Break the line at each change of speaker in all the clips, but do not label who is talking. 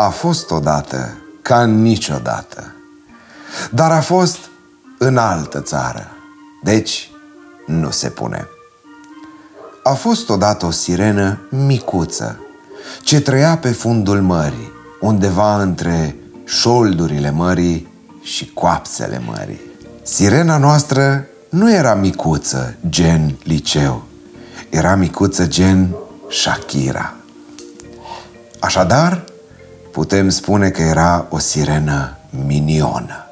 a fost odată ca niciodată, dar a fost în altă țară, deci nu se pune. A fost odată o sirenă micuță ce trăia pe fundul mării, undeva între șoldurile mării și coapsele mării. Sirena noastră nu era micuță, gen liceu. Era micuță, gen Shakira. Așadar, putem spune că era o sirenă minionă.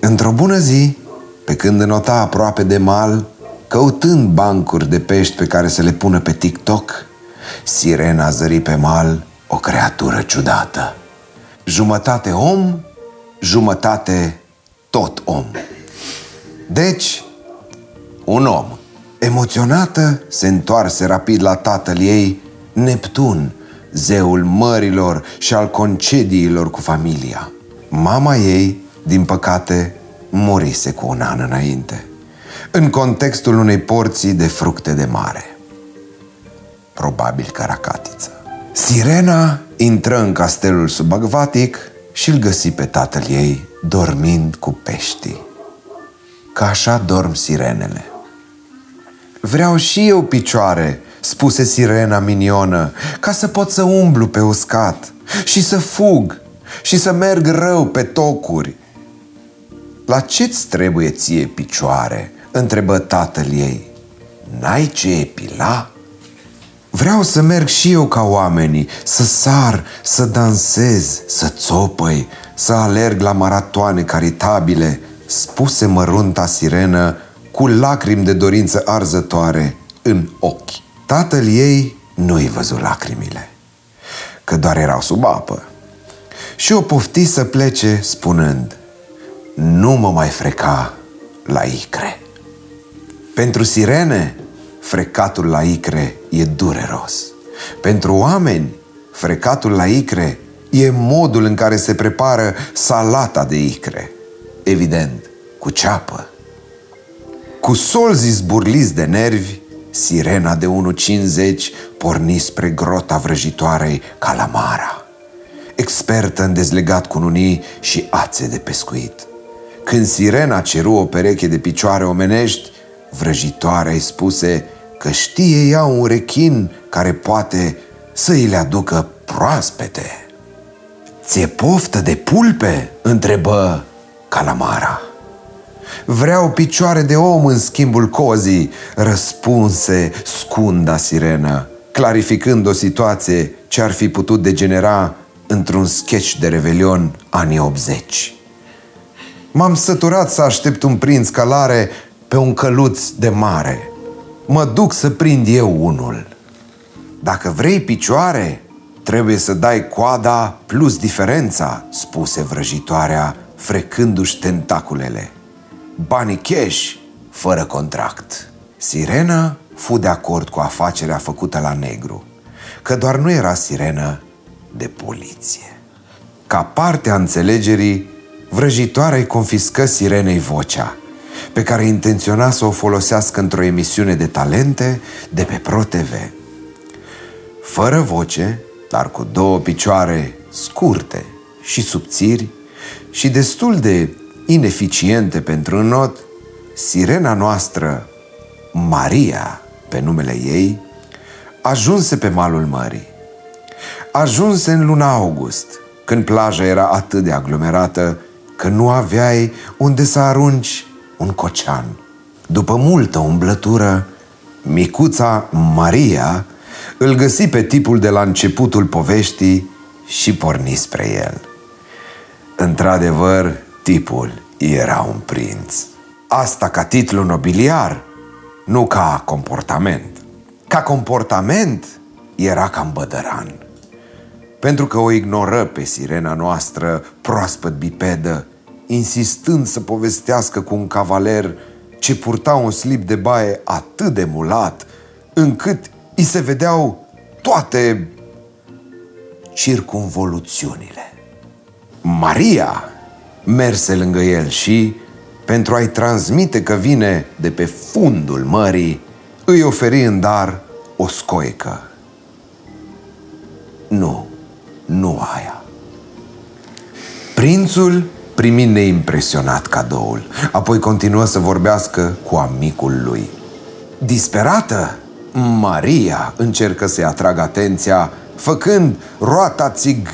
Într-o bună zi, pe când înota aproape de mal, căutând bancuri de pești pe care să le pună pe TikTok, sirena zări pe mal o creatură ciudată. Jumătate om, jumătate tot om. Deci, un om. Emoționată, se întoarse rapid la tatăl ei, Neptun, zeul mărilor și al concediilor cu familia. Mama ei, din păcate, murise cu un an înainte, în contextul unei porții de fructe de mare. Probabil caracatiță. Sirena intră în castelul subacvatic și îl găsi pe tatăl ei dormind cu peștii. Ca așa dorm sirenele. Vreau și eu picioare, spuse sirena minionă, ca să pot să umblu pe uscat și să fug și să merg rău pe tocuri. La ce-ți trebuie ție picioare? întrebă tatăl ei. N-ai ce epila? Vreau să merg și eu ca oamenii, să sar, să dansez, să țopăi, să alerg la maratoane caritabile, spuse mărunta sirenă cu lacrimi de dorință arzătoare în ochi. Tatăl ei nu-i văzut lacrimile, că doar erau sub apă. Și o pofti să plece spunând, nu mă mai freca la icre. Pentru sirene, frecatul la icre e dureros. Pentru oameni, frecatul la icre e modul în care se prepară salata de icre. Evident, cu ceapă. Cu solzi zburliți de nervi, sirena de 1.50 porni spre grota vrăjitoarei Calamara, expertă în dezlegat cu nunii și ațe de pescuit. Când sirena ceru o pereche de picioare omenești, vrăjitoarea îi spuse că știe ea un rechin care poate să îi le aducă proaspete. Ție poftă de pulpe?" întrebă Calamara. Vreau picioare de om în schimbul cozii, răspunse scunda sirenă, clarificând o situație ce ar fi putut degenera într-un sketch de revelion anii 80. M-am săturat să aștept un prinț calare pe un căluț de mare. Mă duc să prind eu unul. Dacă vrei picioare, trebuie să dai coada plus diferența, spuse vrăjitoarea, frecându-și tentaculele. Banii cash, fără contract. Sirena fu de acord cu afacerea făcută la negru, că doar nu era sirenă de poliție. Ca parte a înțelegerii, vrăjitoarea îi confiscă sirenei vocea, pe care intenționa să o folosească într-o emisiune de talente de pe ProTV. Fără voce, dar cu două picioare scurte și subțiri și destul de ineficiente pentru not, sirena noastră, Maria, pe numele ei, ajunse pe malul mării. Ajunse în luna august, când plaja era atât de aglomerată că nu aveai unde să arunci un cocean. După multă umblătură, micuța Maria îl găsi pe tipul de la începutul poveștii și porni spre el. Într-adevăr, tipul era un prinț. Asta ca titlu nobiliar, nu ca comportament. Ca comportament era cam bădăran. Pentru că o ignoră pe sirena noastră proaspăt bipedă, insistând să povestească cu un cavaler ce purta un slip de baie atât de mulat, încât îi se vedeau toate circunvoluțiunile. Maria merse lângă el și, pentru a-i transmite că vine de pe fundul mării, îi oferi în dar o scoică. Nu, nu aia. Prințul primi neimpresionat cadoul, apoi continuă să vorbească cu amicul lui. Disperată, Maria încercă să-i atragă atenția, făcând roata țig...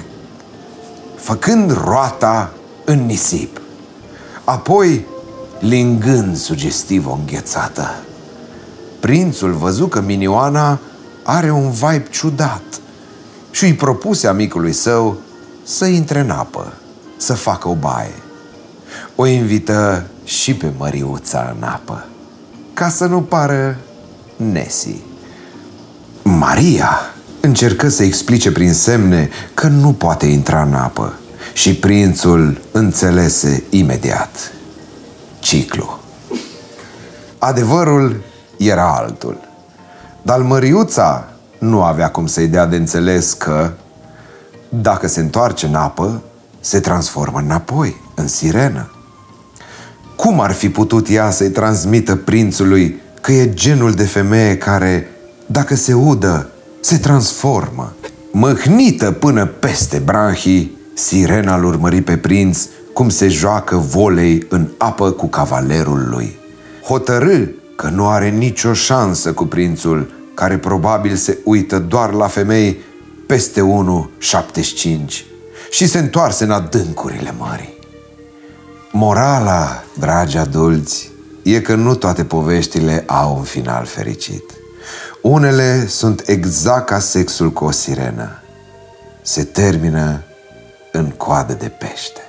făcând roata în nisip. Apoi, lingând sugestiv o înghețată. Prințul văzu că Minioana are un vibe ciudat și îi propuse amicului său să intre în apă, să facă o baie. O invită și pe Măriuța în apă, ca să nu pară Nesi. Maria încercă să explice prin semne că nu poate intra în apă și prințul înțelese imediat. Ciclu. Adevărul era altul. Dar Măriuța nu avea cum să-i dea de înțeles că dacă se întoarce în apă, se transformă înapoi, în sirenă. Cum ar fi putut ea să-i transmită prințului că e genul de femeie care, dacă se udă, se transformă? Măhnită până peste branhii, sirena îl urmări pe prinț cum se joacă volei în apă cu cavalerul lui. Hotărâ că nu are nicio șansă cu prințul, care probabil se uită doar la femei peste 1,75 și se întoarse în adâncurile mării. Morala, dragi adulți, e că nu toate poveștile au un final fericit. Unele sunt exact ca sexul cu o sirenă. Se termină în coadă de pește.